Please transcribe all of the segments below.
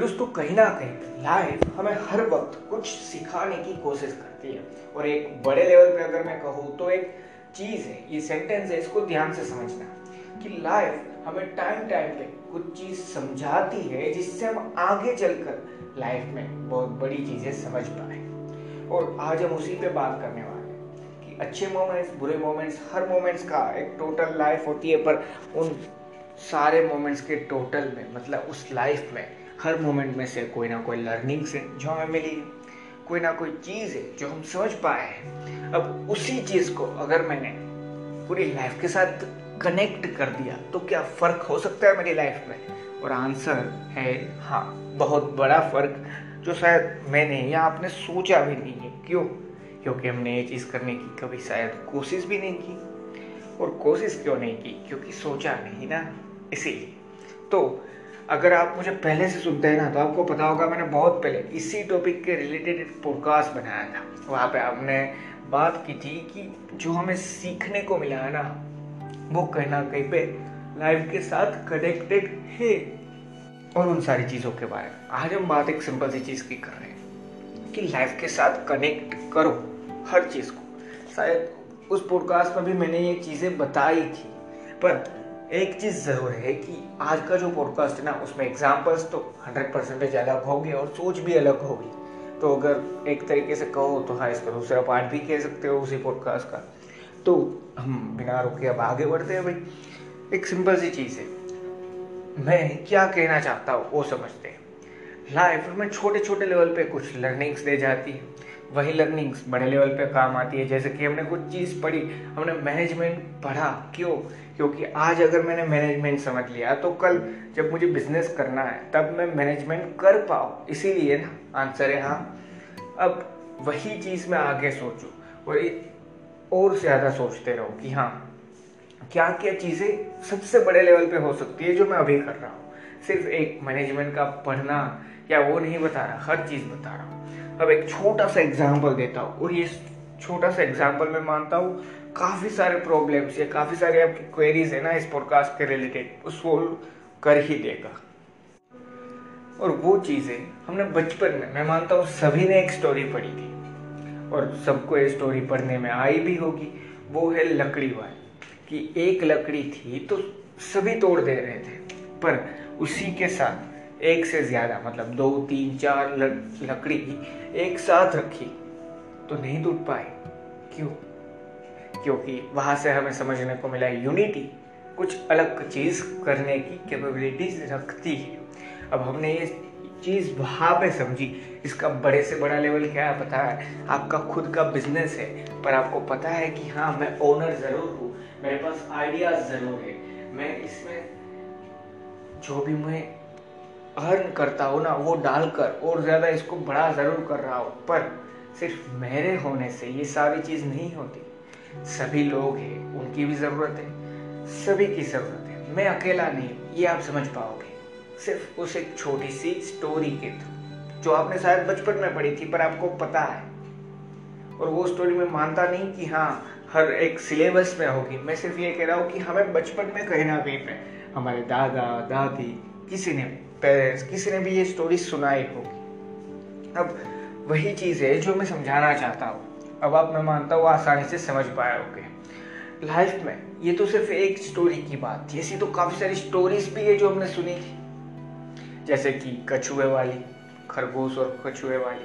दोस्तों कहीं ना कहीं लाइफ हमें हर वक्त कुछ सिखाने की कोशिश करती है। और एक बड़े लेवल पे अगर मैं कहूँ तो एक चीज़ है, ये सेंटेंस है, इसको ध्यान से समझना कि लाइफ हमें टाइम टाइम पे कुछ चीज़ समझाती है जिससे हम आगे चलकर लाइफ में बहुत बड़ी चीज़ें समझ पाए। और आज हम उसी पे बात करने वाले हैं कि अच्छे मोमेंट्स बुरे मोमेंट्स हर मोमेंट्स का एक टोटल लाइफ होती है, पर उन सारे मोमेंट्स के टोटल में मतलब उस लाइफ में हर मोमेंट में से कोई ना कोई लर्निंग्स है जो हमें मिली है कोई ना कोई चीज़ है जो हम समझ पाए हैं। अब उसी चीज़ को अगर मैंने पूरी लाइफ के साथ कनेक्ट कर दिया तो क्या फ़र्क हो सकता है मेरी लाइफ में? और आंसर है हाँ बहुत बड़ा फ़र्क जो शायद मैंने या आपने सोचा भी नहीं है। क्यों? क्योंकि हमने ये चीज़ करने की कभी शायद कोशिश भी नहीं की। और कोशिश क्यों नहीं की? क्योंकि सोचा नहीं ना, इसीलिए। तो अगर आप मुझे पहले से सुनते हैं ना तो आपको पता होगा मैंने बहुत पहले इसी टॉपिक के रिलेटेड एक पॉडकास्ट बनाया था। वहाँ पे आपने बात की थी कि जो हमें सीखने को मिला है ना, वो कहीं ना कहीं पे लाइफ के साथ कनेक्टेड है। और उन सारी चीज़ों के बारे में। आज हम बात एक सिंपल सी चीज़ की कर रहे हैं कि लाइफ के साथ कनेक्ट करो हर चीज़ को। शायद उस पॉडकास्ट में भी मैंने ये चीज़ें बताई थी, पर एक चीज़ ज़रूर है कि आज का जो पॉडकास्ट है ना, उसमें एग्जाम्पल्स तो हंड्रेड परसेंटेज अलग होंगे और सोच भी अलग होगी। तो अगर एक तरीके से कहो तो हाँ इसका दूसरा पार्ट भी कह सकते हो उसी पॉडकास्ट का। तो हम बिना रुके अब आगे बढ़ते हैं भाई। एक सिंपल सी चीज़ है। मैं क्या कहना चाहता हूँ, वो समझते हैं। लाइफ हमें छोटे छोटे लेवल पे कुछ लर्निंग्स दे जाती है। वही लर्निंग्स बड़े लेवल पे काम आती है। जैसे कि हमने कुछ चीज़ पढ़ी, हमने मैनेजमेंट पढ़ा, क्यों? क्योंकि आज अगर मैंने मैनेजमेंट समझ लिया तो कल जब मुझे बिज़नेस करना है, तब मैं मैनेजमेंट कर पाऊँ। इसीलिए ना आंसर है हाँ। अब वही चीज़ मैं आगे सोचूँ और और ज़्यादा सोचते रहो कि हाँ क्या क्या चीज़ें सबसे बड़े लेवल पे हो सकती है जो मैं अभी कर रहा हूँ। सिर्फ़ एक मैनेजमेंट का पढ़ना या वो नहीं बता रहा, हर चीज़ बता रहा हूँ। अब एक छोटा सा एग्ज़ाम्पल देता हूँ। और ये छोटा सा एग्ज़ाम्पल मैं मानता हूँ, काफ़ी सारे प्रॉब्लम्स या काफ़ी सारे आपकी क्वेरीज है ना इस पॉडकास्ट के रिलेटेड वो सोल्व कर ही देगा। और वो चीज़ें हमने बचपन में, मैं मानता हूँ सभी ने एक स्टोरी पढ़ी थी। और सबको ये स्टोरी पढ़ने में आई भी होगी। वो है लकड़ी वाली, कि एक लकड़ी थी तो सभी तोड़ दे रहे थे, पर उसी के साथ एक से ज़्यादा मतलब दो, तीन, चार लकड़ी एक साथ रखी तो नहीं टूट पाए क्यों? क्योंकि वहाँ से हमें समझने को मिला यूनिटी कुछ अलग चीज़ करने की कैपेबिलिटीज रखती है। अब हमने ये चीज़ वहाँ पे समझी, इसका बड़े से बड़ा लेवल क्या है पता है? आपका खुद का बिज़नेस है, पर आपको पता है कि हाँ मैं ओनर ज़रूर हूँ, मेरे पास आइडियाज़ ज़रूर है। मैं इसमें जो भी मैं अर्न करता हूँ ना, वो डालकर और ज़्यादा इसको बड़ा ज़रूर कर रहा हूँ। पर सिर्फ़ मेरे होने से ये सारी चीज़ नहीं होती। सभी लोग हैं, उनकी भी ज़रूरत है, सभी की ज़रूरत है। मैं अकेला नहीं, ये आप समझ पाओगे। सिर्फ़ उस एक छोटी सी स्टोरी के थ्रू जो आपने शायद बचपन में पढ़ी थी, पर आपको पता है। और वो स्टोरी में मानता नहीं कि हाँ हर एक सिलेबस में होगी। मैं सिर्फ़ ये कह रहा हूँ कि हमें बचपन में कहीं ना कहीं पे हमारे दादा, दादी, किसी ने पेरेंट्स, किसी ने भी ये स्टोरी सुनाई होगी। अब वही चीज़ है जो मैं समझाना चाहता हूँ। अब आप, मैं मानता हूँ, आसानी से समझ पाए होगे। लाइफ में ये तो सिर्फ़ एक स्टोरी की बात थी। ऐसी तो काफ़ी सारी स्टोरीज भी है जो हमने सुनी थी। जैसे कि कछुए वाली, खरगोश और कछुए वाली।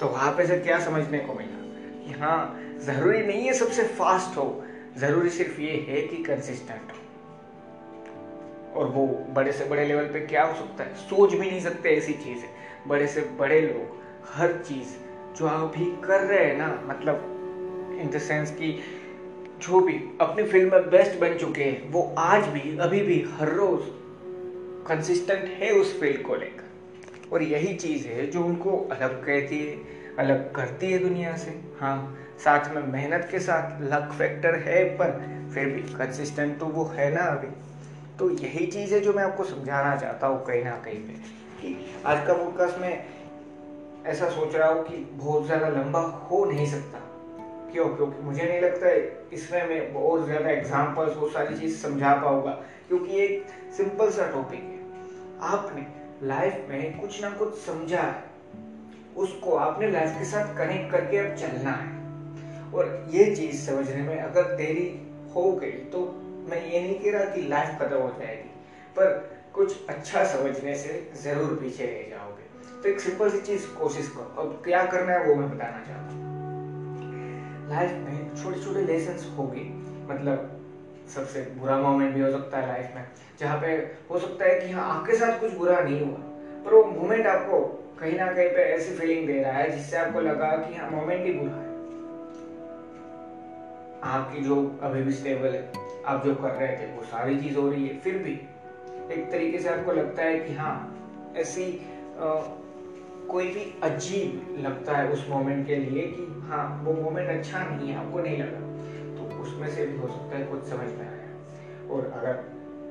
तो वहाँ पे से क्या समझने को मिला? कि हाँ ज़रूरी नहीं है सबसे फास्ट हो। ज़रूरी सिर्फ़ ये है कि कंसिस्टेंट हो। और वो बड़े से बड़े लेवल पे क्या हो सकता है? सोच भी नहीं सकते ऐसी चीज़। है बड़े से बड़े लोग, हर चीज़, जो आप भी कर रहे हैं ना मतलब इन द सेंस कि जो भी अपनी फ़ील्ड में बेस्ट बन चुके हैं, वो आज भी, अभी भी, हर रोज कंसिस्टेंट है उस फ़ील्ड को लेकर। और यही चीज़ है जो उनको अलग कहती है, अलग करती है दुनिया से। हाँ साथ में मेहनत के साथ लक फैक्टर है, पर फिर भी कंसिस्टेंट तो वो है ना अभी। तो यही चीज़ है जो मैं आपको समझाना चाहता हूँ कहीं ना कहीं पे, कि आज का पॉडकास्ट में ऐसा सोच रहा हूँ कि बहुत ज़्यादा लंबा हो नहीं सकता। क्यों? क्योंकि मुझे नहीं लगता है इसमें मैं बहुत ज़्यादा एग्जाम्पल्स वो सारी चीज़ समझा पाऊँगा, क्योंकि एक सिंपल सा टॉपिक है। आपने लाइफ में कुछ ना कुछ समझा है। उसको आपने लाइफ के साथ कनेक्ट करके अब चलना है। और ये चीज़ समझने में अगर देरी हो गई तो मैं ये नहीं कह रहा कि लाइफ खत्म हो जाएगी, पर कुछ अच्छा समझने से ज़रूर पीछे रह जाओगे। तो एक सिंपल सी चीज़ कोशिश करो। अब क्या करना है वो मैं बताना चाहता हूँ। लाइफ में छोटे छोटे लेसन होंगे। मतलब सबसे बुरा मोमेंट भी हो सकता है लाइफ में, जहाँ पे हो सकता है कि हाँ आपके साथ कुछ बुरा नहीं हुआ, पर वो मोमेंट आपको कहीं ना कहीं पे ऐसी फीलिंग दे रहा है जिससे आपको लगा कि हाँ मोमेंट ही बुरा है। आपकी जो अभी भी स्टेबल है। आप जो कर रहे थे, वो सारी चीज़ हो रही है, फिर भी एक तरीके से आपको लगता है कि हाँ ऐसी कोई भी अजीब लगता है उस मोमेंट के लिए कि हाँ वो मोमेंट अच्छा नहीं है, आपको नहीं लगा। तो उसमें से भी हो सकता है कुछ समझ में आया। और अगर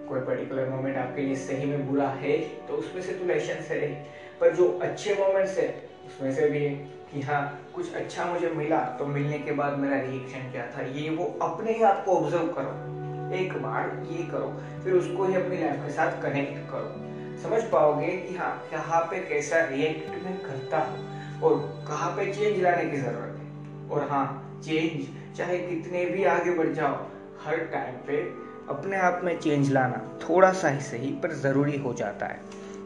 कोई पर्टिकुलर मोमेंट आपके लिए सही में बुरा है तो उसमें से तो लेशन से रही पर जो अच्छे मोमेंट्स है, उसमें से भी है कि हाँ कुछ अच्छा मुझे मिला तो मिलने के बाद मेरा रिएक्शन क्या था? ये वो अपने ही आपको ऑब्ज़र्व करो। एक बार ये करो, फिर उसको ही अपनी लाइफ के साथ कनेक्ट करो। समझ पाओगे कि हाँ कहाँ पे कैसा रिएक्ट मैं करता हूँ और कहाँ पे चेंज लाने की ज़रूरत है? और हाँ चेंज चाहे कितने भी आगे बढ़ जाओ, हर टाइम पे अपने आप में चेंज लाना थोड़ा सा ही सही पर ज़रूरी हो जाता है।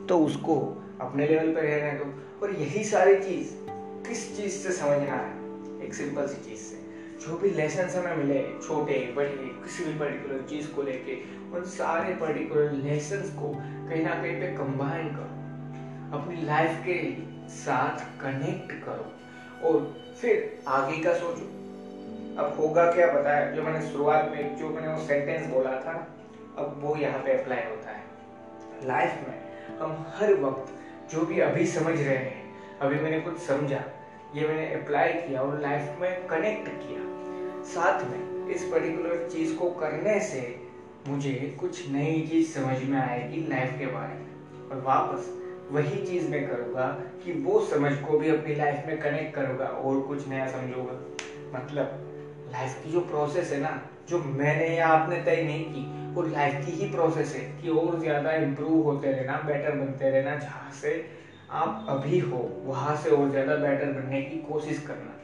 तो उसको अपने लेवल पे रहने दो। और यही सारी चीज़ किस चीज़ से समझना है? एक सिंपल सी चीज़ से। जो भी लेसन हमें मिले, छोटे, बड़े, किसी भी पर्टिकुलर चीज़ को लेके, उन सारे पर्टिकुलर लेसन को कहीं ना कहीं पे कंबाइन करो। अपनी लाइफ के साथ कनेक्ट करो। और फिर आगे का सोचो। अब होगा क्या है? जो मैंने शुरुआत में, जो मैंने वो सेंटेंस बोला था, अब वो यहाँ पे अप्लाई होता है। लाइफ में हम हर वक्त जो भी अभी समझ रहे हैं, अभी मैंने कुछ समझा ये मैंने अप्लाई किया और लाइफ में कनेक्ट किया। साथ में इस पर्टिकुलर चीज़ को करने से मुझे कुछ नई चीज़ समझ में आएगी लाइफ के बारे में। और वापस वही चीज़ मैं करूँगा कि वो समझ को भी अपनी लाइफ में कनेक्ट करूँगा और कुछ नया समझूँगा। मतलब लाइफ की जो प्रोसेस है ना, जो मैंने या आपने तय नहीं की, वो लाइफ की ही प्रोसेस है कि और ज़्यादा इम्प्रूव होते रहना बेटर बनते रहना, जहाँ से आप अभी हो, वहाँ से और ज़्यादा बेटर बनने की कोशिश करना।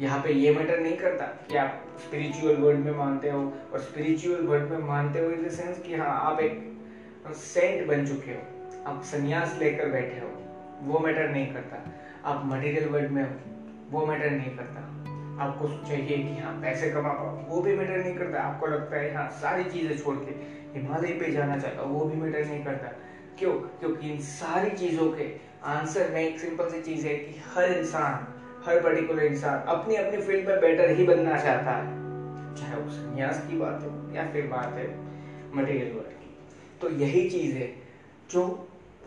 यहाँ पे ये मैटर नहीं करता कि आप स्पिरिचुअल वर्ल्ड में मानते हो और स्पिरिचुअल वर्ल्ड में मानते हो इन द सेंस कि हाँ आप एक सेंट बन चुके हो। आप संन्यास लेकर बैठे हो, वो मैटर नहीं करता। आप मटेरियल वर्ल्ड में हो, वो मैटर नहीं करता। आपको चाहिए कि हाँ पैसे कमा पाओ, वो भी मैटर नहीं करता। आपको लगता है हाँ सारी चीज़ें छोड़ के हिमालय पे जाना चाहता वो भी मैटर नहीं करता। क्यों? क्योंकि इन सारी चीज़ों के आंसर में एक सिंपल सी चीज़ है कि हर इंसान, हर पर्टिकुलर इंसान अपनी अपनी फ़ील्ड में बेटर ही बनना चाहता है। चाहे वो संन्यास की बात हो या फिर बात है मटेरियल वर्ल्ड की। तो यही चीज़ है जो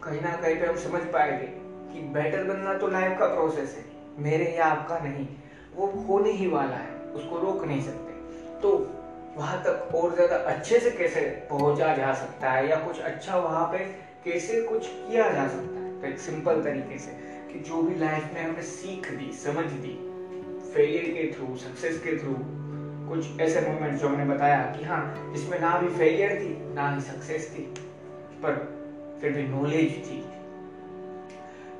कहीं ना कहीं पे हम समझ पाएँगे कि बेटर बनना तो लाइफ का प्रोसेस है, मेरे या आपका नहीं, वो होने ही वाला है, उसको रोक नहीं सकते। तो वहाँ तक और ज़्यादा अच्छे से कैसे पहुँचा जा सकता है या कुछ अच्छा वहाँ पे कैसे कुछ किया जा सकता है? एक सिंपल तरीके से कि जो भी लाइफ में हमने सीख दी, समझ दी फेलियर के थ्रू सक्सेस के थ्रू कुछ ऐसे मोमेंट जो हमने बताया कि हाँ इसमें ना भी फेलियर थी, ना ही सक्सेस थी, पर फिर भी नॉलेज थी।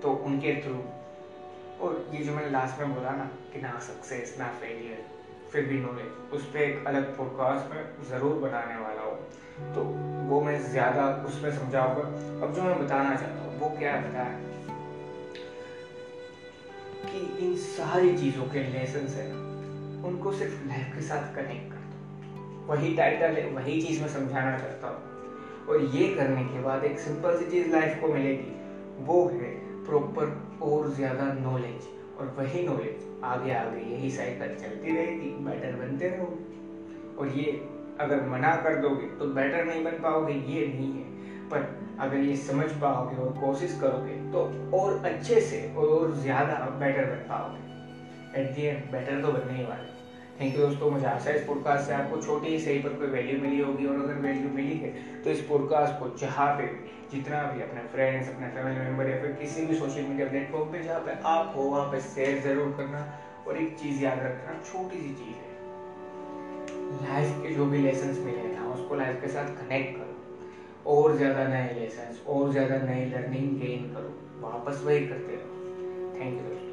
तो उनके थ्रू और ये जो मैंने लास्ट में बोला ना कि ना सक्सेस ना फेलियर फिर भी नॉलेज उस पर एक अलग पॉडकास्ट में ज़रूर बनाने वाला हूँ। तो वो मैं ज़्यादा उसमें समझाऊँगा। अब जो मैं बताना चाहता हूँ वो क्या है? बताया कि इन सारी चीज़ों के लेसन है, उनको सिर्फ़ लाइफ के साथ कनेक्ट कर दो वही टाइटल है, वही चीज़ मैं समझाना चाहता हूँ। और ये करने के बाद एक सिंपल सी चीज़ लाइफ को मिलेगी। वो है प्रॉपर और ज़्यादा नॉलेज और वही नॉलेज आगे आगे, यही साइकिल चलती रहेगी। बेटर बनते रहोगे। और ये अगर मना कर दोगे तो बेटर नहीं बन पाओगे। ये नहीं है। पर अगर ये समझ पाओगे और कोशिश करोगे तो और अच्छे से और ज़्यादा बेटर बन पाओगे। एट दी एंड बेटर तो बनने ही वाले। थैंक यू दोस्तों, मुझे आशा है इस पॉडकास्ट से आपको छोटी ही सही पर कोई वैल्यू मिली होगी, और अगर वैल्यू मिली है तो इस पॉडकास्ट को जहाँ पे भी जितना भी अपने फ्रेंड्स अपने फैमिली मेंबर या फिर किसी भी सोशल मीडिया प्लेटफॉर्म पे जहाँ पे आप हो, वहाँ पे शेयर ज़रूर करना, और एक चीज़ याद रखना, छोटी सी चीज़ है। लाइफ के जो भी लेसन मिले ना उसको लाइफ के साथ कनेक्ट करो। और ज़्यादा नए लेसन और ज़्यादा नई लर्निंग गेन करो। वापस वही करते रहो। थैंक यू दोस्तों